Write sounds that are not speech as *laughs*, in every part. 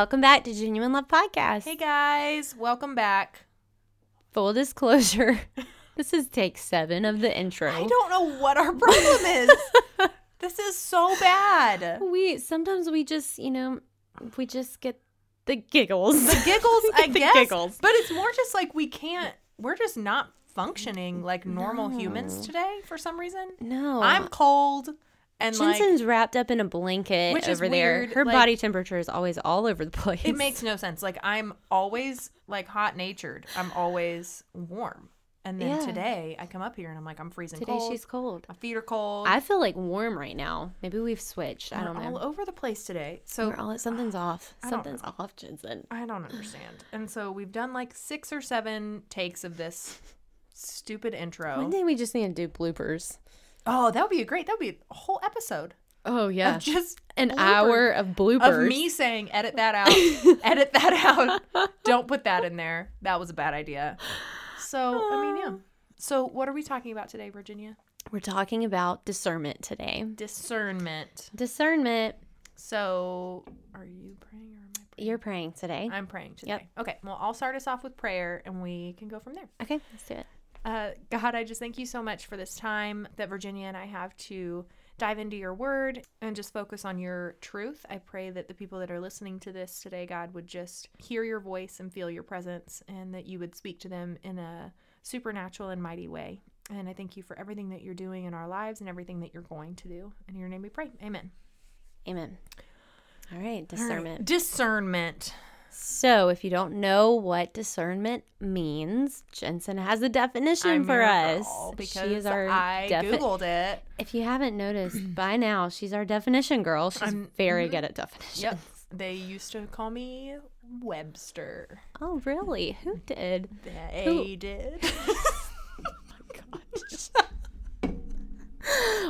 Welcome back to Genuine Love Podcast. Hey guys, welcome back. Full disclosure, *laughs* this is take seven of the intro. I don't know what our problem is. *laughs* this is so bad. We sometimes we just, you know, we just get the giggles. The giggles, *laughs* I The guess. giggles. But it's more just like we can't, we're just not functioning like normal humans today for some reason. no, I'm cold and like wrapped up in a blanket Which is over there. weird, Her like- body temperature is always all over the place. it makes no sense. Like I'm always like hot natured. I'm always warm. And then Yeah. today I come up here and I'm like, I'm freezing today. cold. She's cold. My feet are cold. I feel like warm right now. Maybe we've switched. I We're don't know. all over the place today. So We're all something's off. I Something's off, Jensen. I don't understand. And so we've done like six or seven takes of this stupid intro. One day we just need to do bloopers. Oh, that would be a great. That would be a whole episode Oh yeah, of just an blooper- hour of bloopers of me saying, "Edit that out. edit that out. *laughs* Don't put that in there. That was a bad idea." So I mean, yeah. So what are we talking about today, Virginia? We're talking about discernment today. Discernment. Discernment. So are you praying or am I praying? You're praying today. I'm praying today. Yep. Okay. Well, I'll start us off with prayer, and we can go from there. Okay, let's do it. Uh, God, I just thank you so much for this time that Virginia and I have to dive into your word and just focus on your truth. I pray that the people that are listening to this today, God, would just hear your voice and feel your presence and that you would speak to them in a supernatural and mighty way. And I thank you for everything that you're doing in our lives and everything that you're going to do. In your name we pray. Amen. Amen. All right, All right. discernment. So, if you don't know what discernment means, Jensen has a definition I'm for us. girl she because is our I defi- Googled it. If you haven't noticed *clears throat* by now, she's our definition girl. She's I'm- very mhm. good at definitions. Yep. They used to call me Webster. Oh, really? Who did? They did. *laughs*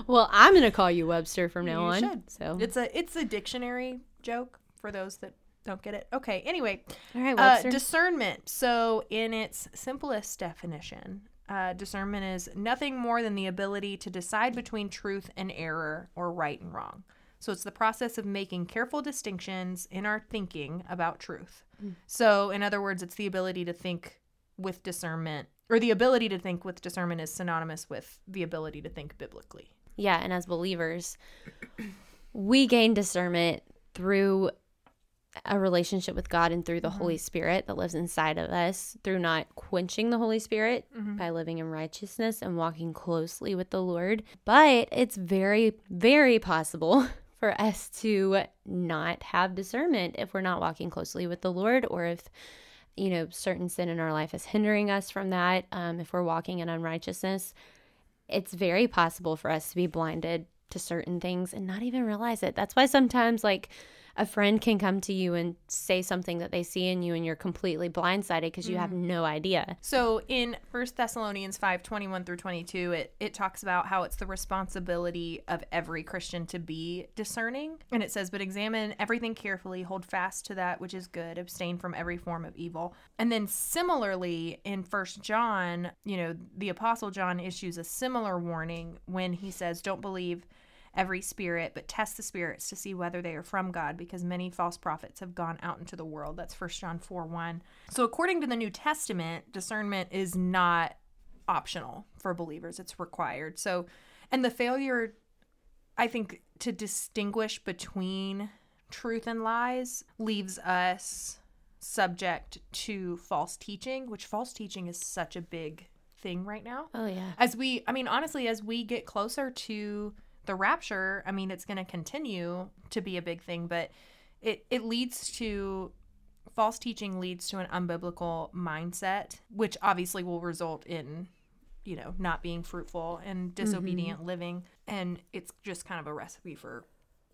Well, I'm going to call you Webster from now You on. should. So, It's a it's a dictionary joke for those that don't get it. Okay. Anyway, all right, uh, discernment. So, in its simplest definition, uh, discernment is nothing more than the ability to decide between truth and error or right and wrong. So, it's the process of making careful distinctions in our thinking about truth. Mm. So, in other words, it's the ability to think with discernment, or the ability to think with discernment is synonymous with the ability to think biblically. yeah, and as believers, *clears throat* we gain discernment through a relationship with God and through the Holy Spirit that lives inside of us, through not quenching the Holy Spirit by living in righteousness and walking closely with the Lord. But it's very, very possible *laughs* for us to not have discernment if we're not walking closely with the Lord or if you know certain sin in our life is hindering us from that um, if we're walking in unrighteousness it's very possible for us to be blinded to certain things and not even realize it. That's why sometimes, like, a friend can come to you and say something that they see in you and you're completely blindsided because you have mm. no idea. So in 1 Thessalonians 5 21 through 22, it, it talks about how it's the responsibility of every Christian to be discerning. And it says, But examine everything carefully, hold fast to that which is good, abstain from every form of evil. And then similarly, in 1 John, you know, the Apostle John issues a similar warning when he says, Don't believe every spirit, but test the spirits to see whether they are from God, because many false prophets have gone out into the world. That's 1 John 4 1. So, according to the New Testament, discernment is not optional for believers, it's required. So, and the failure, I think, to distinguish between truth and lies leaves us subject to false teaching, which false teaching is such a big thing right now Oh, yeah. as we i mean honestly as we get closer to the rapture i mean it's going to continue to be a big thing but it it leads to false teaching leads to an unbiblical mindset which obviously will result in you know not being fruitful and mm-hmm. disobedient living. And it's just kind of a recipe for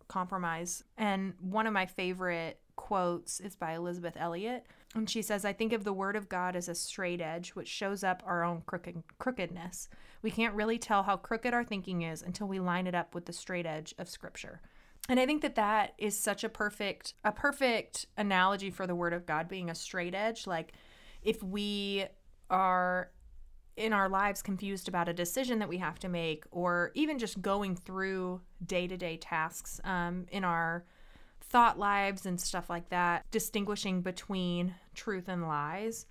compromise. And one of my favorite quotes is by Elisabeth Elliot. And she says I think of the word of God as a straight edge which shows up our own crooked crookedness. We can't really tell how crooked our thinking is until we line it up with the straight edge of scripture. And i think that that is such a perfect a perfect analogy for the word of god being a straight edge. Like if we are in our lives confused about a decision that we have to make or even just going through day-to-day tasks um, in our thought lives and stuff like that, distinguishing between truth and lies,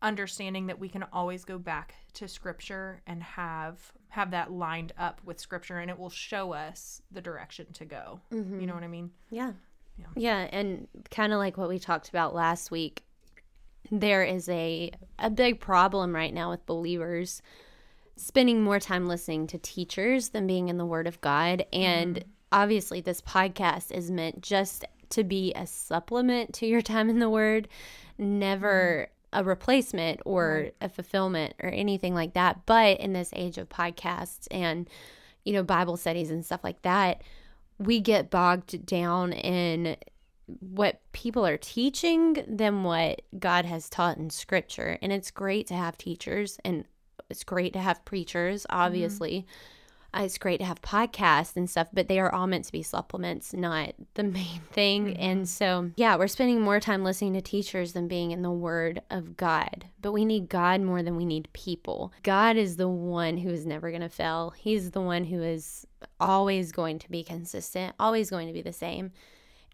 understanding that we can always go back to scripture and have have that lined up with scripture and it will show us the direction to go. You know what I mean? Yeah. Yeah. Yeah, and kind of like what we talked about last week, there is a a big problem right now with believers spending more time listening to teachers than being in the word of God. And mm. obviously this podcast is meant just to be a supplement to your time in the word, never mm. a replacement or a fulfillment or anything like that. But in this age of podcasts and you know Bible studies and stuff like that, we get bogged down in what people are teaching than what God has taught in scripture. And it's great to have teachers and it's great to have preachers, obviously. Uh, it's great to have podcasts and stuff, but they are all meant to be supplements, not the *laughs* main thing. And so, yeah, we're spending more time listening to teachers than being in the Word of God. But we need God more than we need people. God is the one who is never going to fail, He's the one who is always going to be consistent, always going to be the same.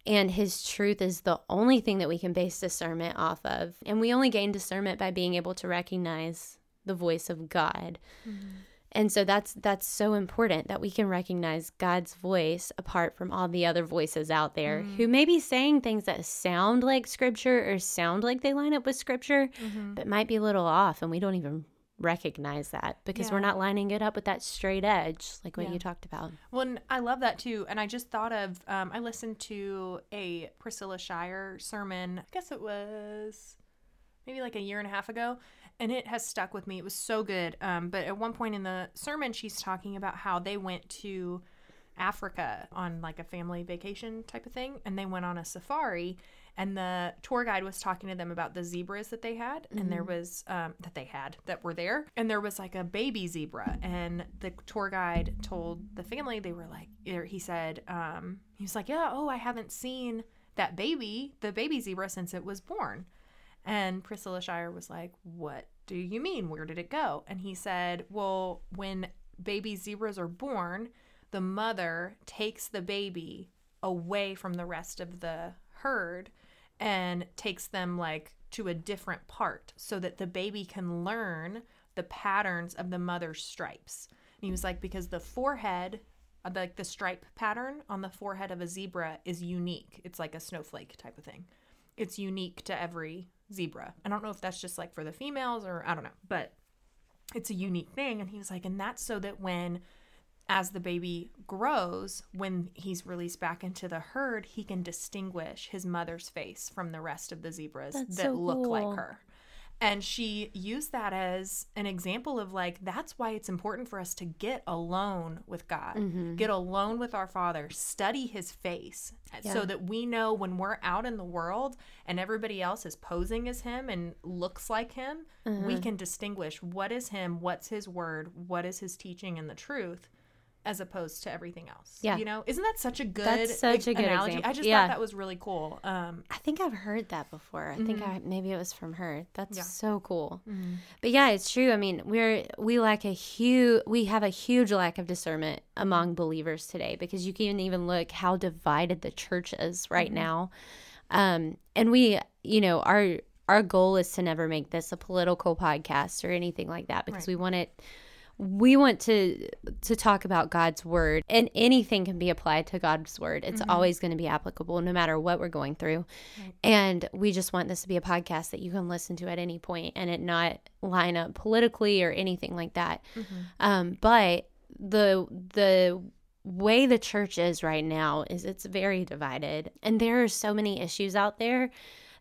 And his truth is the only thing that we can base discernment off of. And we only gain discernment by being able to recognize the voice of God. Mm-hmm. And so that's that's so important that we can recognize God's voice apart from all the other voices out there mm-hmm. who may be saying things that sound like scripture or sound like they line up with scripture, mm-hmm. but might be a little off and we don't even recognize that because we're not lining it up with that straight edge like what Yeah. you talked about. Well, and I love that too. And I just thought of, um, I listened to a Priscilla Shirer sermon, I guess it was maybe like a year and a half ago, and it has stuck with me. It was so good. Um, but at one point in the sermon, she's talking about how they went to Africa on like a family vacation type of thing, and they went on a safari. And the tour guide was talking to them about the zebras that they had, and there was um, that they had that were there, and there was like a baby zebra, and the tour guide told the family they were like, he said, um, he was like, yeah, oh, I haven't seen that baby, the baby zebra, since it was born. And Priscilla Shirer was like, What do you mean? Where did it go? And he said, Well, when baby zebras are born, the mother takes the baby away from the rest of the herd and takes them like to a different part so that the baby can learn the patterns of the mother's stripes. And he was like, Because the forehead, uh, like the stripe pattern on the forehead of a zebra is unique. It's like a snowflake type of thing it's unique to every zebra. I don't know if that's just like for the females or I don't know, but it's a unique thing. And he was like, and that's so that when, as the baby grows, when he's released back into the herd, he can distinguish his mother's face from the rest of the zebras That's that so look cool. like her. And she used that as an example of like, that's why it's important for us to get alone with God, Mm-hmm. get alone with our Father, study his face so that we know when we're out in the world and everybody else is posing as him and looks like him, Uh-huh. we can distinguish what is him, what's his word, what is his teaching and the truth. As opposed to everything else, Yeah. you know, isn't that such a good, That's such a good analogy? example. I just Yeah. thought that was really cool. Um, I think I've heard that before. I think I maybe it was from her. That's Yeah. so cool. But yeah, it's true. I mean, we're we lack a huge we have a huge lack of discernment among believers today because you can even look how divided the church is right now. Um and we, you know, our our goal is to never make this a political podcast or anything like that because Right. we want it we want to to talk about God's word and anything can be applied to God's word. It's always going to be applicable no matter what we're going through. And we just want this to be a podcast that you can listen to at any point and it not line up politically or anything like that. Um, but the the way the church is right now is it's very divided and there are so many issues out there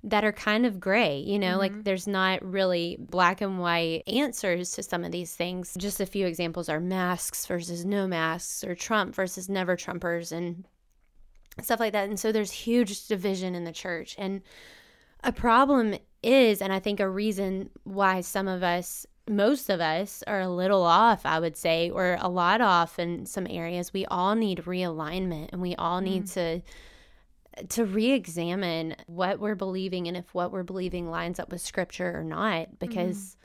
that are kind of gray, you know, like mm-hmm. there's not really black and white answers to some of these things. Just a few examples are masks versus no masks or Trump versus never Trumpers and stuff like that. And so there's huge division in the church. And a problem is, and I think a reason why some of us, most of us, are a little off, I would say, or a lot off in some areas, we all need realignment and we all need mm. to to re-examine what we're believing and if what we're believing lines up with scripture or not mm-hmm. because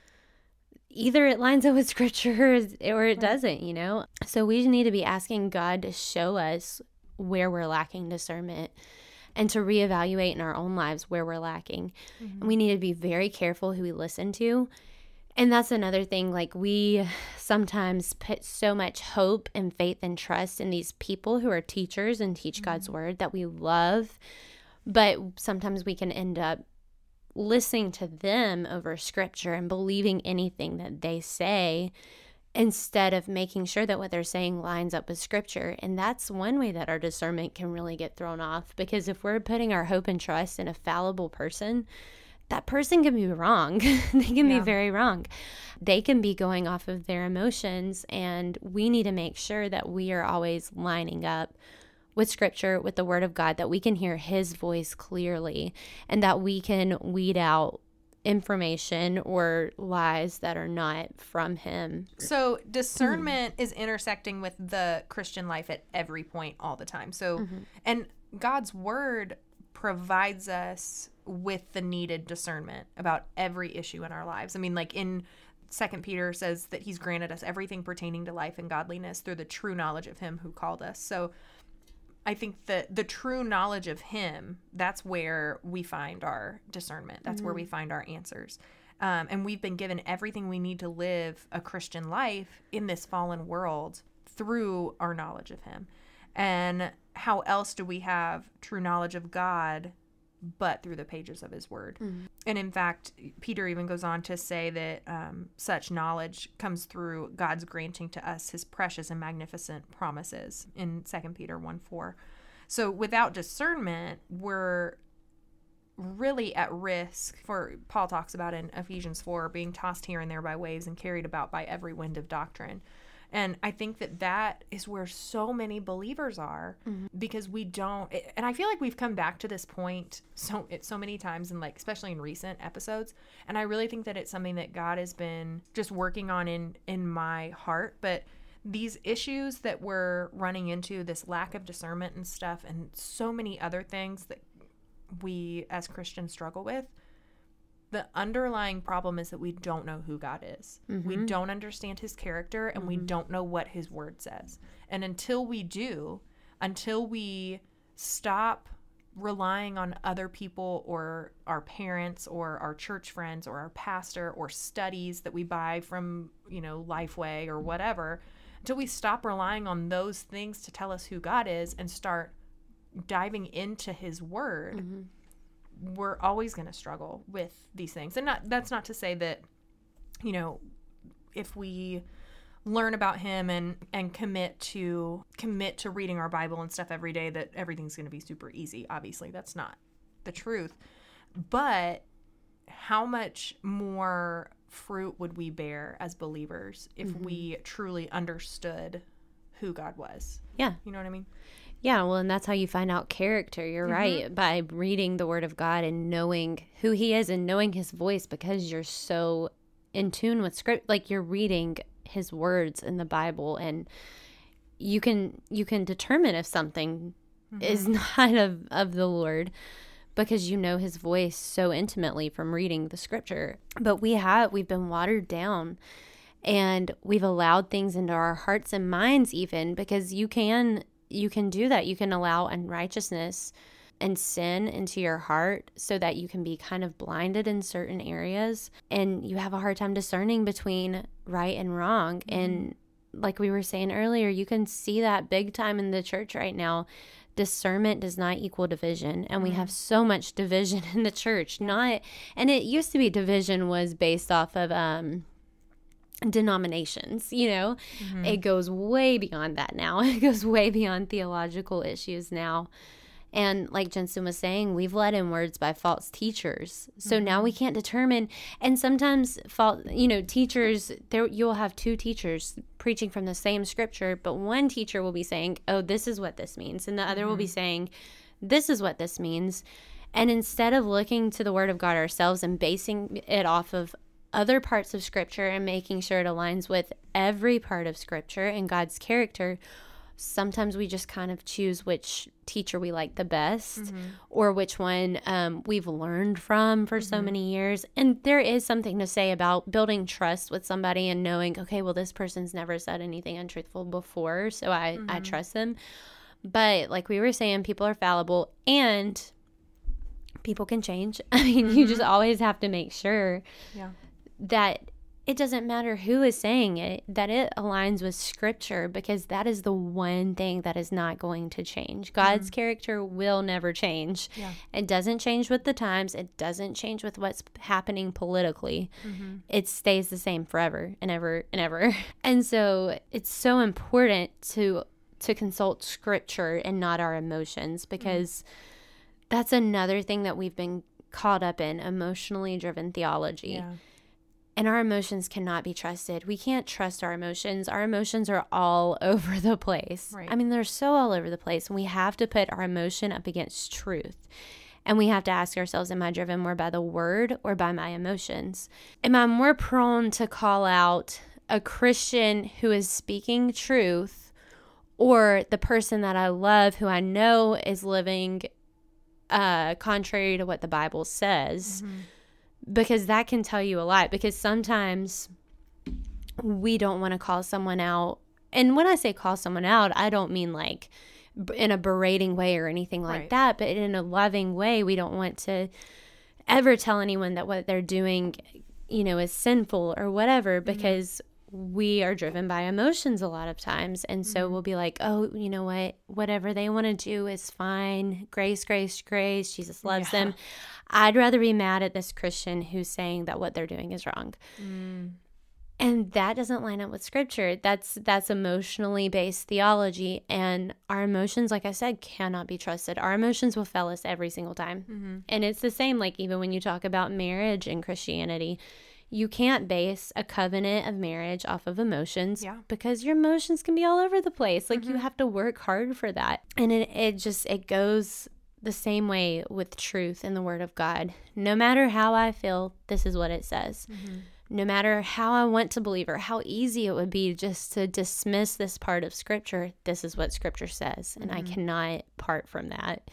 either it lines up with *laughs* scripture or, it doesn't you know so we need to be asking god to show us where we're lacking discernment and to reevaluate in our own lives where we're lacking. Mm-hmm. And we need to be very careful who we listen to. And that's another thing. Like, we sometimes put so much hope and faith and trust in these people who are teachers and teach God's mm-hmm. word that we love. But sometimes we can end up listening to them over scripture and believing anything that they say instead of making sure that what they're saying lines up with scripture. And that's one way that our discernment can really get thrown off because if we're putting our hope and trust in a fallible person, that person can be wrong. *laughs* they can Yeah. be very wrong. They can be going off of their emotions, and we need to make sure that we are always lining up with scripture, with the word of God, that we can hear his voice clearly and that we can weed out information or lies that are not from him. So discernment hmm. is intersecting with the Christian life at every point all the time. So mm-hmm. and God's word provides us with the needed discernment about every issue in our lives. I mean like in Second Peter says that he's granted us everything pertaining to life and godliness through the true knowledge of him who called us. So I think that the true knowledge of Him, that's where we find our discernment. That's where we find our answers. Um, and we've been given everything we need to live a Christian life in this fallen world through our knowledge of Him. And how else do we have true knowledge of God but through the pages of His Word? And in fact, Peter even goes on to say that um, such knowledge comes through God's granting to us his precious and magnificent promises in 2 Peter 1 4. So without discernment, we're really at risk for Paul talks about in Ephesians 4 being tossed here and there by waves and carried about by every wind of doctrine. And I think that that is where so many believers are mm-hmm. because we don't and I feel like we've come back to this point so so many times and like especially in recent episodes. And I really think that it's something that God has been just working on in in my heart. But these issues that we're running into this lack of discernment and stuff and so many other things that we as Christians struggle with the underlying problem is that we don't know who God is. We mm-hmm. don't understand his character and we mm-hmm. don't know what his word says. And until we do, until we stop relying on other people or our parents or our church friends or our pastor or studies that we buy from, you know, Lifeway or whatever, until we stop relying on those things to tell us who God is and start diving into his word mm-hmm. We're always going to struggle with these things. And not that's not to say that you know if we learn about him and and commit to commit to reading our bible and stuff every day that everything's going to be super easy. Obviously that's not the truth. But how much more fruit would we bear as believers if mm-hmm. we truly understood who god was? Yeah. you know what i mean Yeah, well, and that's how you find out character. You're mm-hmm. right. By reading the word of God and knowing who he is and knowing his voice because you're so in tune with script like you're reading his words in the Bible and you can you can determine if something is mm-hmm. not *laughs* of of the Lord because you know his voice so intimately from reading the scripture. But we have we've been watered down and we've allowed things into our hearts and minds even because you can you can do that. You can allow unrighteousness and sin into your heart so that you can be kind of blinded in certain areas and you have a hard time discerning between right and wrong. And like we were saying earlier you can see that big time in the church right now. Discernment does not equal division and we have so much *laughs* division in the church. Not and it used to be division was based off of um denominations you know? Mm-hmm. It goes way beyond that now. *laughs* It goes way beyond theological issues now. And like jensen was saying we've let in words by false teachers. So now we mm-hmm. can't determine and sometimes fault you know teachers there you'll have two teachers preaching from the same scripture but one teacher will be saying oh this is what this means and the other will be mm-hmm. saying this is what this means. And instead of looking to the word of god ourselves and basing it off of other parts of scripture and making sure it aligns with every part of scripture and God's character, sometimes we just kind of choose which teacher we like the best mm-hmm. or which one um, we've learned from for so mm-hmm. many years. And there is something to say about building trust with somebody and knowing, okay, well, this person's never said anything untruthful before, so I, I mm-hmm. trust them. But like we were saying, people are fallible and people can change. *laughs* I mean, you just always have to make sure Yeah. That it doesn't matter who is saying it, that it aligns with scripture because that is the one thing that is not going to change. God's mm-hmm. character will never change. Yeah. It doesn't change with the times, it doesn't change with what's happening politically. Mm-hmm. It stays the same forever and ever and ever. *laughs* And so it's so important to to consult scripture and not our emotions mm-hmm. because that's another thing that we've been caught up in emotionally driven theology Yeah. And our emotions cannot be trusted. We can't trust our emotions. Our emotions are all *laughs* over the place. Right. I mean, they're so all over the place. And we have to put our emotion up against truth. And we have to ask ourselves, am I driven more by the word or by my emotions? Am I more prone to call out a Christian who is speaking truth or the person that I love who I know is living uh, contrary to what the Bible says? Because that can tell you a lot because sometimes we don't want to call someone out and when i say call someone out i don't mean like in a berating way or anything like Right. that but in a loving way we don't want to ever tell anyone that what they're doing you know is sinful or whatever mm-hmm. because we are driven by emotions a lot of times and so mm-hmm. we'll be like oh you know what? Whatever they want to do is fine. Grace grace grace. Jesus loves Yeah. them i'd rather be mad at this christian who's saying that what they're doing is wrong. Mm. And that doesn't line up with scripture. That's that's emotionally based theology. And our emotions like i said cannot be trusted. Our emotions will fail us every single time. Mm-hmm. And it's the same like even when you talk about marriage in christianity you can't base a covenant of marriage off of emotions Yeah. because your emotions can be all over the place. Like you mm-hmm. have to work hard for that. And it, it just it goes the same way with truth in the word of god no matter how i feel this is what it says mm-hmm. no matter how I want to believe or how easy it would be just to dismiss this part of scripture, this is what scripture says. And I mm-hmm. cannot part from that.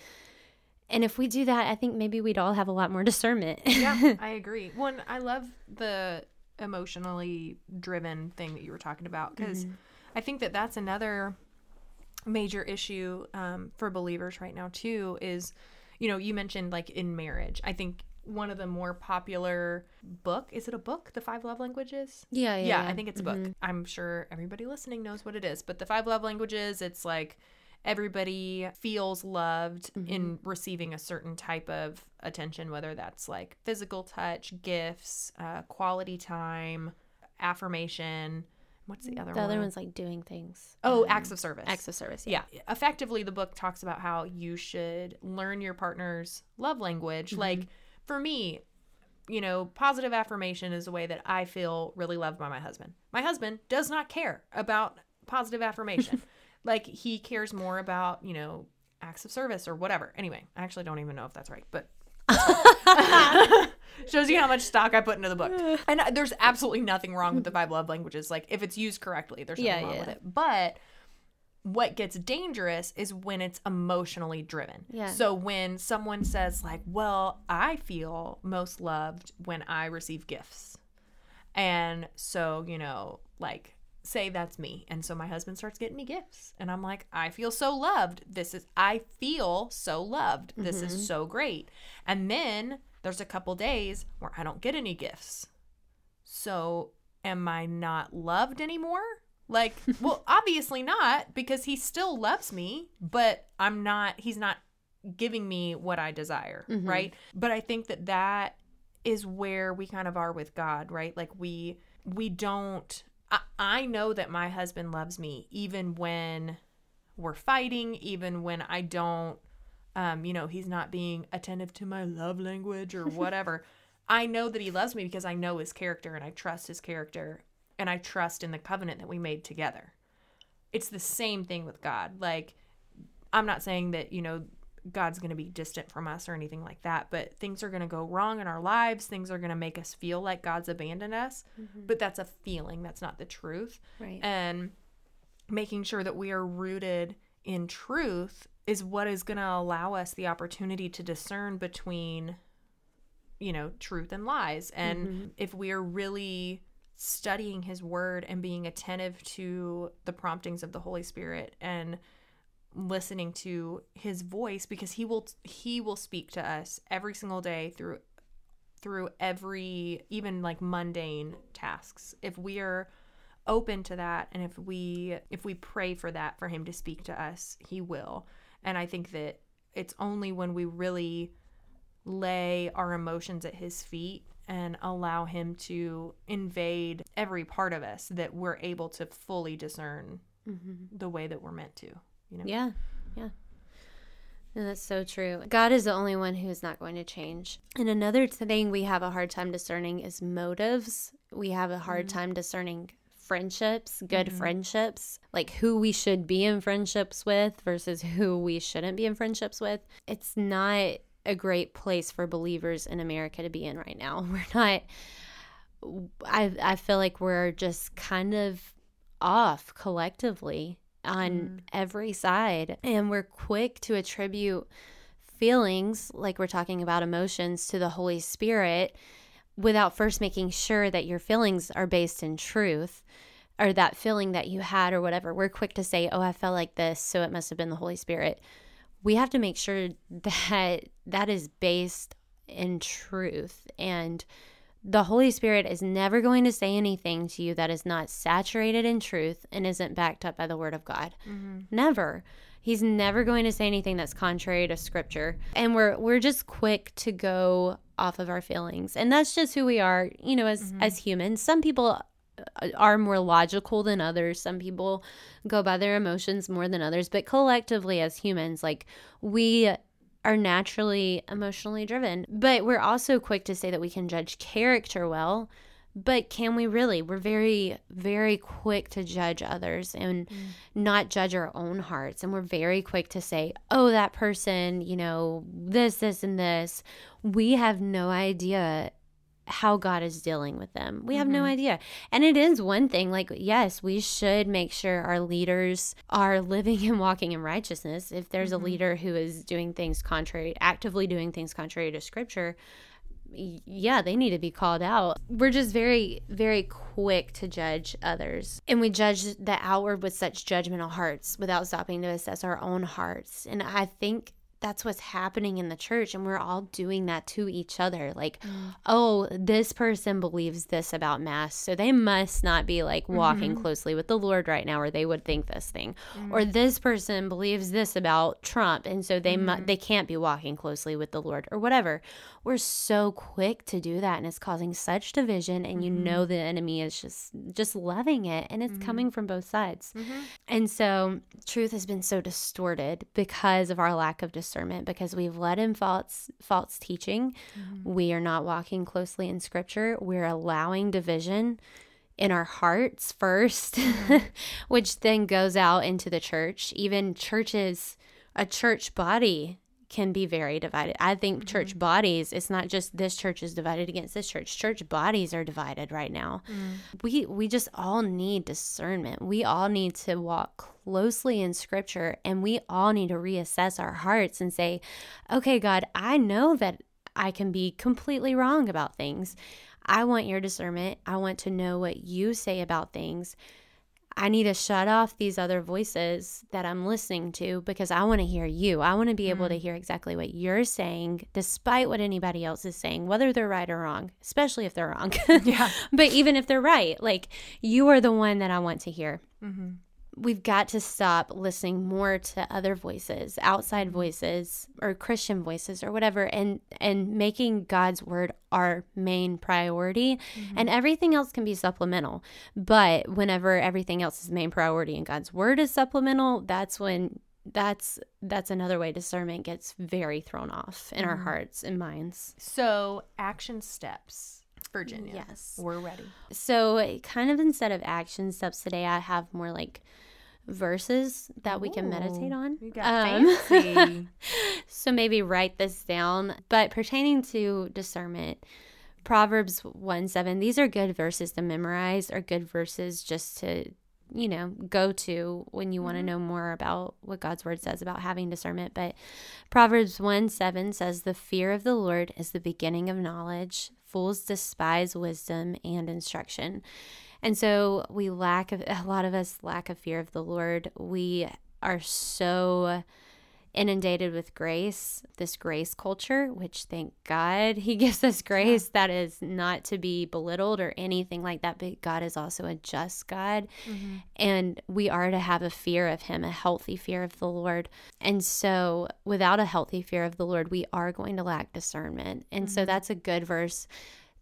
And if we do that, I think maybe we'd all have a lot more *laughs* discernment. yeah, *laughs* I agree. One, I love the emotionally driven thing that you were talking about because mm-hmm. I think that that's another major issue um, for believers right now too. Is you know you mentioned like in marriage. I think one of the more popular book is it a book the five love languages yeah, yeah, I think it's a book. I'm sure everybody listening knows what it is. But the five love languages, it's like everybody feels loved in receiving a certain type of attention, whether that's like physical touch, gifts, uh, quality time, affirmation. What's the other one? The one? other one's like doing things. oh, um, acts of service. acts of service. Yeah. yeah effectively the book talks about how you should learn your partner's love language like for me you know positive affirmation is a way that i feel really loved by my husband my husband does not care about positive affirmation *laughs* like he cares more about you know acts of service or whatever anyway i actually don't even know if that's right but *laughs* *laughs* shows you how much stock I put into the book. *laughs* And there's absolutely nothing wrong with the five love languages. Like if it's used correctly, there's nothing Yeah, wrong yeah. with it. But what gets dangerous is when it's emotionally driven. Yeah. So when someone says like, "Well, I feel most loved when I receive gifts." And so, you know, like say that's me. And so my husband starts getting me gifts. And I'm like, I feel so loved. This is I feel so loved. This is mm-hmm. so great. And then there's a couple days where I don't get any gifts. So am I not loved anymore? Like, *laughs* well, obviously not because he still loves me, but I'm not he's not giving me what I desire, mm-hmm. right? But I think that that is where we kind of are with God, right? Like we we don't I, I know that my husband loves me even when we're fighting, even when I don't um, you know, he's not being attentive to my love language or whatever. *laughs* I know that he loves me because I know his character and I trust his character and I trust in the covenant that we made together. It's the same thing with God. Like, I'm not saying that, you know, God's going to be distant from us or anything like that, but things are going to go wrong in our lives. Things are going to make us feel like God's abandoned us. But that's a feeling, that's not the truth. Right. And making sure that we are rooted in truth is what is going to allow us the opportunity to discern between you know truth and lies. And mm-hmm. if we are really studying his word and being attentive to the promptings of the holy spirit and listening to his voice because he will he will speak to us every single day through through every even like mundane tasks. If we are open to that and if we if we pray for that for him to speak to us he will and i think that it's only when we really lay our emotions at his feet and allow him to invade every part of us that we're able to fully discern mm-hmm. the way that we're meant to you know Yeah. Yeah. And that's so true. God is the only one who is not going to change. And another thing we have a hard time discerning is motives. We have a hard mm-hmm. time discerning friendships, good mm-hmm. friendships, like who we should be in friendships with versus who we shouldn't be in friendships with. It's not a great place for believers in America to be in right now. *laughs* We're not I I feel like we're just kind of off collectively on mm-hmm. every side and we're quick to attribute feelings like we're talking about emotions to the Holy Spirit without first making sure that your feelings are based in truth or that feeling that you had or whatever. We're quick to say, "Oh, I felt like this, so it must have been the Holy Spirit." We have to make sure *laughs* that that is based in truth and the Holy Spirit is never going to say anything to you that is not saturated in truth and isn't backed up by the Word of God. Mm-hmm. Never. He's never going to say anything that's contrary to Scripture. And we're we're just quick to go off of our feelings, and that's just who we are. You know, as as humans, some people uh, are more logical than others. Some people go by their emotions more than others, but collectively as humans, like we are naturally emotionally driven. But we're also quick to say that we can judge character well. But can we really? We're very, very quick to judge others and mm. not judge our own hearts. And we're very quick to say, oh, that person, you know, this, this, and this. We have no idea how God is dealing with them. We have no mm-hmm. idea. And it is one thing like yes, we should make sure our leaders are living and walking in righteousness. If there's a mm-hmm. leader who is doing things contrary, actively doing things contrary to scripture, yeah, they need to be called out. We're just very, very quick to judge others. And we judge the outward with such judgmental hearts without stopping to assess our own hearts. And I think that's what's happening in the church. And we're all doing that to each other. Like, mm. oh, this person believes this about Mass. So they must not be like walking mm-hmm. closely with the Lord right now, or they would think this thing. Or mm. this person believes this about Trump. And so they, mu- mm-hmm. they can't be walking closely with the Lord, or whatever. We're so quick to do that. And it's causing such division. And you know, mm-hmm. the enemy is just, just loving it. And it's coming from both sides. And so truth has been so distorted because of our lack of discernment, because we've let in false false teaching. Mm-hmm. We are not walking closely in scripture. We're allowing division in our hearts 1st mm-hmm. *laughs* which then goes out into the church. Even churches, a church body can be very divided. I think mm-hmm. church bodies, it's not just this church is divided against this church. Church bodies are divided right now. Mm. We we just all need discernment. We all need to walk closely in scripture and we all need to reassess our hearts and say, "Okay, God, I know that I can be completely wrong about things. I want your discernment. I want to know what you say about things. I need to shut off these other voices that I'm listening to because I want to hear you. I want to be able to mm. hear exactly what you're saying, despite what anybody else is saying, whether they're right or wrong, especially if they're wrong. Yeah. *laughs* but even if they're right, like you are the one that I want to hear. Mm-hmm. We've got to stop listening more to other voices, outside mm-hmm. voices or Christian voices or whatever and and making God's word our main priority mm-hmm. and everything else can be supplemental. But whenever everything else is main priority and God's word is supplemental, that's when that's that's another way discernment gets very thrown off in our mm-hmm. hearts and minds. So, action steps, Virginia. Yes. We're ready. So, kind of instead of action steps today, I have more like verses that we can meditate on. You got Um, fancy. *laughs* so maybe write this down. But pertaining to discernment, Proverbs 1 7, these are good verses to memorize or good verses just to, you know, go to when you want to know more about what God's word says about having discernment. But Proverbs 1 7 says, The fear of the Lord is the beginning of knowledge. Fools despise wisdom and instruction. And so we lack of *laughs* a lot of us lack a fear of the Lord. We are so inundated with grace, this grace culture, which thank God *laughs* he gives us grace that is not to be belittled or anything like that. But God is also a just God. Mm-hmm. And we are to have a fear of him, a healthy fear of the Lord. And so without a healthy fear of the Lord, we are going to lack discernment. And mm-hmm. so that's a good verse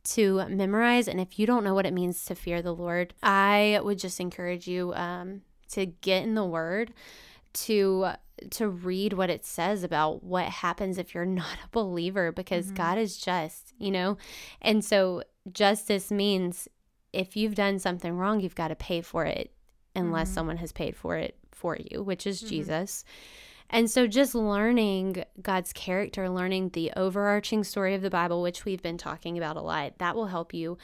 to memorize. And if you don't know what it means to fear the Lord, I would just encourage you um, to get in the Word, to to read what it says about what happens if you're *laughs* not a believer because mm-hmm. God is just, you know? And so justice means if you've done something wrong, you've got to pay for it unless mm-hmm. someone has paid for it for you, which is mm-hmm. Jesus. And so just learning God's character, learning the overarching story of the Bible, which we've been talking about a lot, that will help you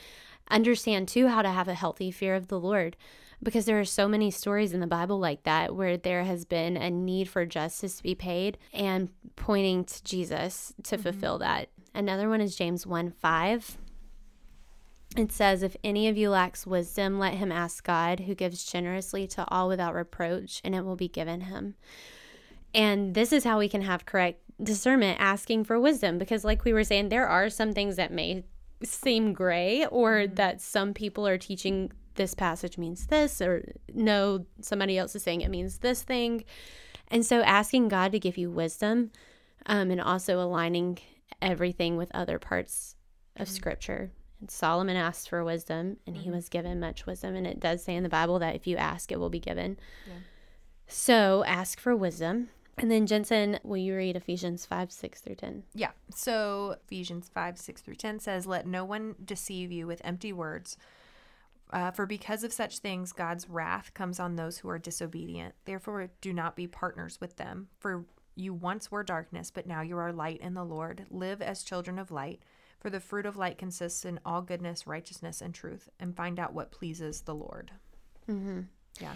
understand too how to have a healthy fear of the Lord because there are so many stories in the Bible like that where there has been a need for justice to be paid and pointing to Jesus to mm-hmm. fulfill that. Another one is James 1 5. It says, If any of you lacks wisdom, let him ask God, who gives generously to all without reproach, and it will be given him. And this is how we can have correct discernment, asking for wisdom, because, like we were saying, there are some things that may seem gray or mm-hmm. that some people are teaching this passage means this, or no, somebody else is saying it means this thing. And so asking God to give you wisdom um, and also aligning everything with other parts of mm-hmm. scripture. And Solomon asked for wisdom and mm-hmm. he was given much wisdom. And it does say in the Bible that if you ask, it will be given. Yeah. So ask for wisdom. And then Jensen, will you read Ephesians 5, 6 through 10? Yeah. So Ephesians 5, 6 through 10 says, Let no one deceive you with empty words uh, for because of such things, God's wrath comes on those who are disobedient. Therefore, do not be partners with them. For you once were darkness, but now you are light in the Lord. Live as children of light. For the fruit of light consists in all goodness, righteousness, and truth, and find out what pleases the Lord. Mm-hmm. Yeah.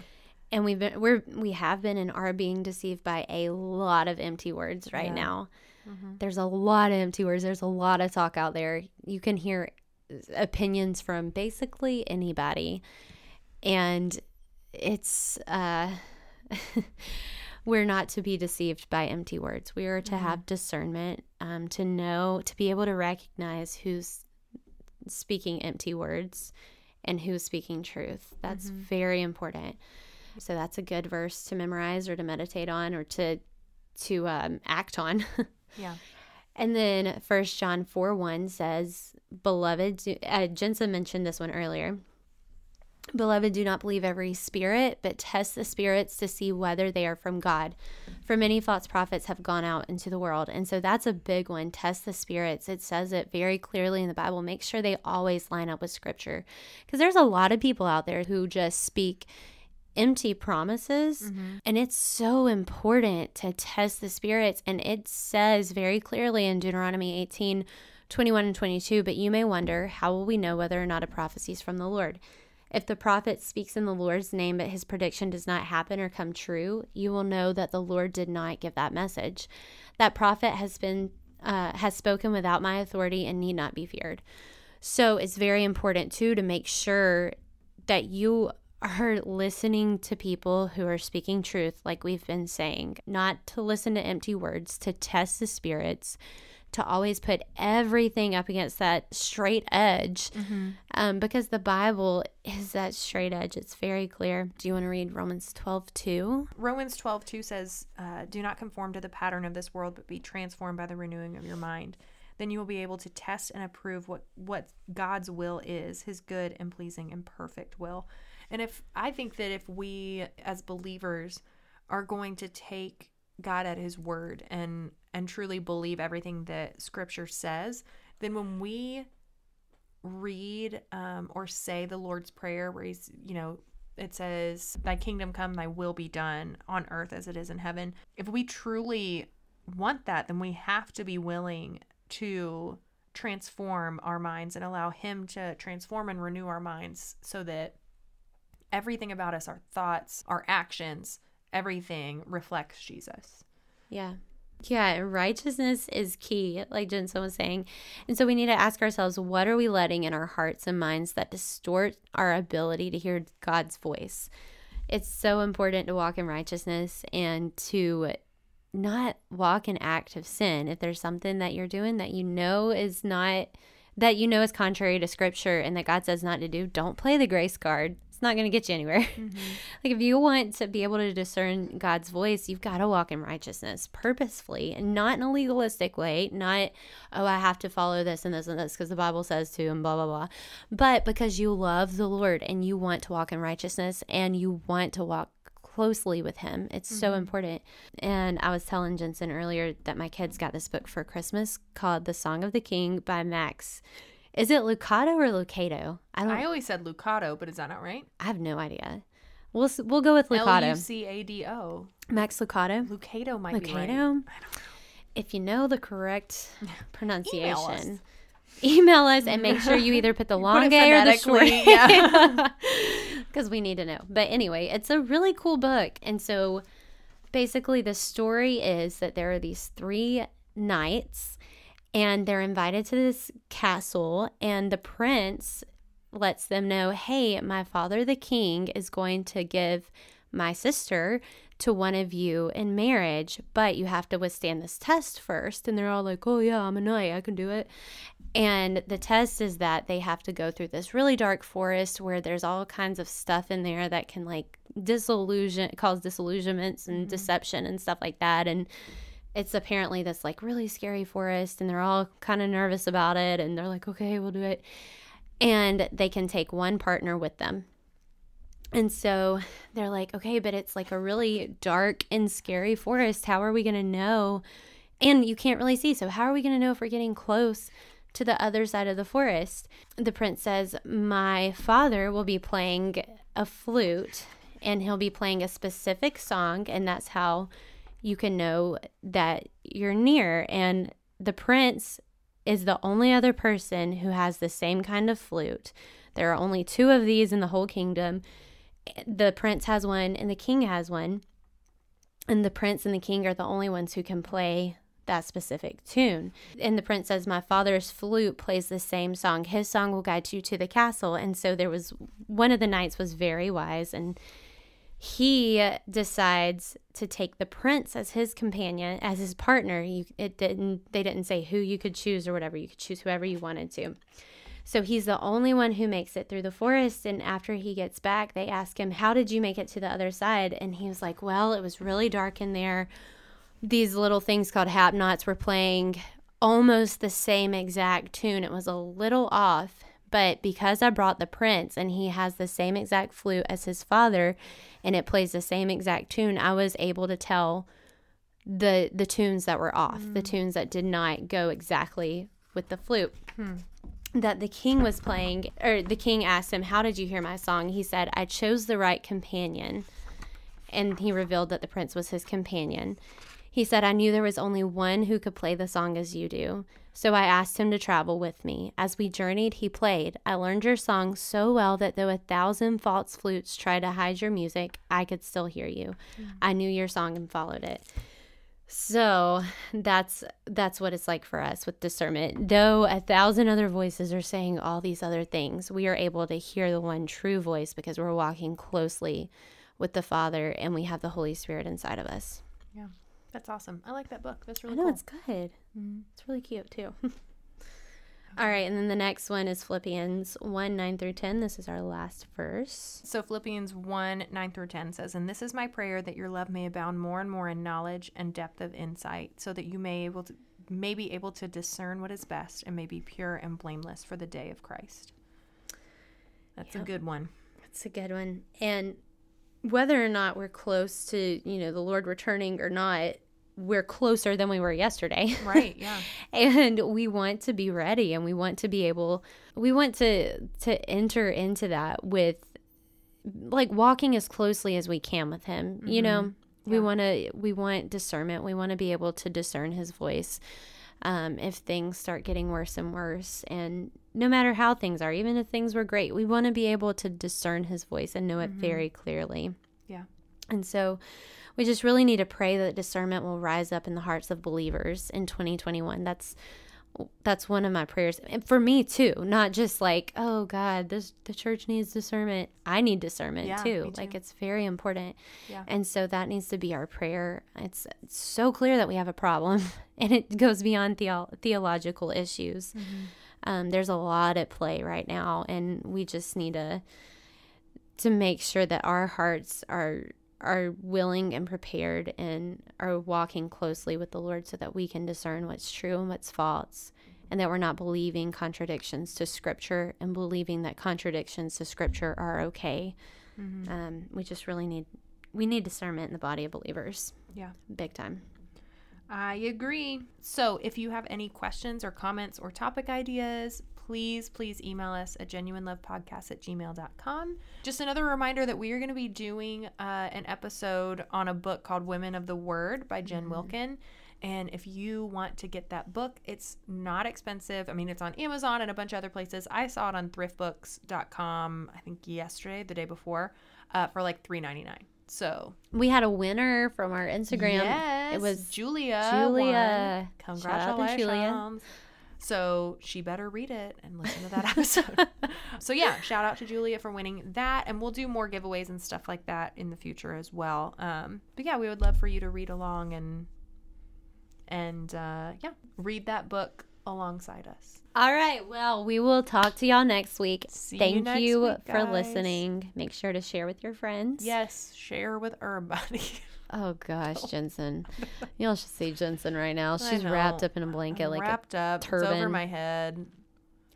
And we've been we're we have been and are being deceived by a lot of empty words right yeah. now. Mm-hmm. There's a lot of empty words. There's a lot of talk out there. You can hear opinions from basically anybody. And it's, uh, *laughs* we're not to be deceived by empty words. We are to mm-hmm. have discernment, um, to know, to be able to recognize who's speaking empty words and who's speaking truth. That's mm-hmm. very important. So that's a good verse to memorize or to meditate on or to to um, act on. *laughs* yeah. And then First John 4 1 says, Beloved, uh, Jensen mentioned this one earlier. Beloved, do not believe every spirit, but test the spirits to see whether they are from God. For many false prophets have gone out into the world. And so that's a big one. Test the spirits. It says it very clearly in the Bible. Make sure they always line up with scripture. Because there's a lot of people out there who just speak empty promises. Mm-hmm. And it's so important to test the spirits. And it says very clearly in Deuteronomy 18 21 and 22, but you may wonder, how will we know whether or not a prophecy is from the Lord? If the prophet speaks in the Lord's name, but his prediction does not happen or come true, you will know that the Lord did not give that message. That prophet has been uh, has spoken without my authority and need not be feared. So it's very important too to make sure that you are listening to people who are speaking truth, like we've been saying, not to listen to empty words, to test the spirits, to always put everything up against that straight edge mm-hmm. um, because the Bible is that straight edge. It's very clear. Do you want to read Romans 12 2? Romans 12 2 says, uh, Do not conform to the pattern of this world, but be transformed by the renewing of your mind. Then you will be able to test and approve what, what God's will is, his good and pleasing and perfect will. And if I think that if we as believers are going to take God at his word and and truly believe everything that scripture says, then when we read um, or say the Lord's prayer where he's, you know, it says, Thy kingdom come, thy will be done on earth as it is in heaven. If we truly want that, then we have to be willing to transform our minds and allow Him to transform and renew our minds so that everything about us, our thoughts, our actions, everything reflects Jesus. Yeah. Yeah, righteousness is key, like Jensen was saying. And so we need to ask ourselves what are we letting in our hearts and minds that distort our ability to hear God's voice? It's so important to walk in righteousness and to not walk in act of sin. If there's something that you're doing that you know is not that you know is contrary to scripture and that God says not to do, don't play the grace card. It's not going to get you anywhere. *laughs* Mm-hmm. like if you want to be able to discern God's voice, you've got to walk in righteousness purposefully and not in a legalistic way, not oh I have to follow this and this and this because the Bible says to and blah blah blah. But because you love the Lord and you want to walk in righteousness and you want to walk closely with him. It's mm-hmm. so important. And I was telling Jensen earlier that my kids got this book for Christmas called The Song of the King by Max. Is it Lucado or Lucado? I don't. I always said Lucado, but is that not right? I have no idea. We'll we'll go with Lucado. L U C A D O. Max Lucado. Lucado might Lucado? be right. If you know the correct *laughs* pronunciation, email us and make sure you *laughs* either put the long A or the short yeah. *laughs* because we need to know. But anyway, it's a really cool book. And so basically, the story is that there are these three knights and they're invited to this castle, and the prince lets them know hey, my father, the king, is going to give my sister to one of you in marriage, but you have to withstand this test first. And they're all like, oh, yeah, I'm a knight, I can do it. And the test is that they have to go through this really dark forest where there's all kinds of stuff in there that can like disillusion, cause disillusionments and mm-hmm. deception and stuff like that. And it's apparently this like really scary forest, and they're all kind of nervous about it. And they're like, okay, we'll do it. And they can take one partner with them. And so they're like, okay, but it's like a really dark and scary forest. How are we going to know? And you can't really see. So, how are we going to know if we're getting close to the other side of the forest. The prince says, My father will be playing a flute and he'll be playing a specific song, and that's how you can know that you're near. And the prince is the only other person who has the same kind of flute. There are only two of these in the whole kingdom. The prince has one, and the king has one. And the prince and the king are the only ones who can play that specific tune. And the prince says, My father's flute plays the same song. His song will guide you to the castle. And so there was one of the knights was very wise and he decides to take the prince as his companion, as his partner. You, it didn't they didn't say who you could choose or whatever. You could choose whoever you wanted to. So he's the only one who makes it through the forest. And after he gets back, they ask him, How did you make it to the other side? And he was like, Well, it was really dark in there these little things called Hopenots were playing almost the same exact tune. It was a little off, but because I brought the prince and he has the same exact flute as his father and it plays the same exact tune, I was able to tell the the tunes that were off, mm. the tunes that did not go exactly with the flute. Hmm. That the king was playing, or the king asked him, How did you hear my song? He said, I chose the right companion. And he revealed that the prince was his companion. He said, I knew there was only one who could play the song as you do. So I asked him to travel with me. As we journeyed, he played. I learned your song so well that though a thousand false flutes try to hide your music, I could still hear you. Mm-hmm. I knew your song and followed it. So that's that's what it's like for us with discernment. Though a thousand other voices are saying all these other things, we are able to hear the one true voice because we're walking closely with the Father and we have the Holy Spirit inside of us. That's awesome. I like that book. That's really I know cool. it's good. Mm-hmm. It's really cute too. *laughs* All right, and then the next one is Philippians 1 9 through 10. This is our last verse. So, Philippians 1 9 through 10 says, And this is my prayer that your love may abound more and more in knowledge and depth of insight, so that you may able to may be able to discern what is best and may be pure and blameless for the day of Christ. That's yep. a good one. That's a good one. And whether or not we're close to, you know, the Lord returning or not, we're closer than we were yesterday. Right, *laughs* yeah. and we want to be ready and we want to be able we want to to enter into that with like walking as closely as we can with him. Mm-hmm. You know, yeah. we want to we want discernment. We want to be able to discern his voice. Um, if things start getting worse and worse and no matter how things are, even if things were great, we want to be able to discern his voice and know it mm-hmm. very clearly. Yeah. And so we just really need to pray that discernment will rise up in the hearts of believers in 2021. That's that's one of my prayers and for me too not just like oh god this the church needs discernment i need discernment Yeah, too. too. like it's very important Yeah. and so that needs to be our prayer it's, it's so clear that we have a problem *laughs* and it goes beyond theo- theological issues um, there's a lot at play right now and we just need to to make sure that our hearts are are willing and prepared and are walking closely with the Lord so that we can discern what's true and what's false and that we're not believing contradictions to scripture and believing that contradictions to scripture are okay. Um, we just really need we need discernment in the body of believers. Yeah. Big time. I agree. So, if you have any questions or comments or topic ideas, please, please email us at genuinelovepodcast at gmail.com. Just another reminder that we are going to be doing uh, an episode on a book called Women of the Word by Jen Wilkin. And if you want to get that book, it's not expensive. I mean, it's on Amazon and a bunch of other places. I saw it on thriftbooks.com, I think yesterday, the day before, uh, for like three ninety nine. So We had a winner from our Instagram. Yes, It was Julia. Julia. won. Shout out to Congratulations. Julia. So she better read it and listen to that *laughs* episode. so yeah, shout out to Julia for winning that, and we'll do more giveaways and stuff like that in the future as well. Um, but yeah, we would love for you to read along and and uh, yeah, read that book alongside us. All right. Well, we will talk to y'all next week. See you Thank next you week, for listening. Make sure to share with your friends. Yes, share with everybody. *laughs* Oh gosh, Jensen. Y'all should see Jensen right now. She's wrapped up in a blanket I'm like a, wrapped up. It's over my head.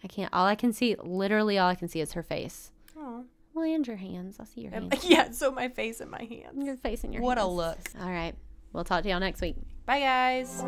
I can't all I can see literally all I can see is her face. Oh. Well and your hands. I'll see your hands. *laughs* Yeah, so my face and my hands. Your face and your hands. What a look. All right. We'll talk to y'all next week. Bye, guys.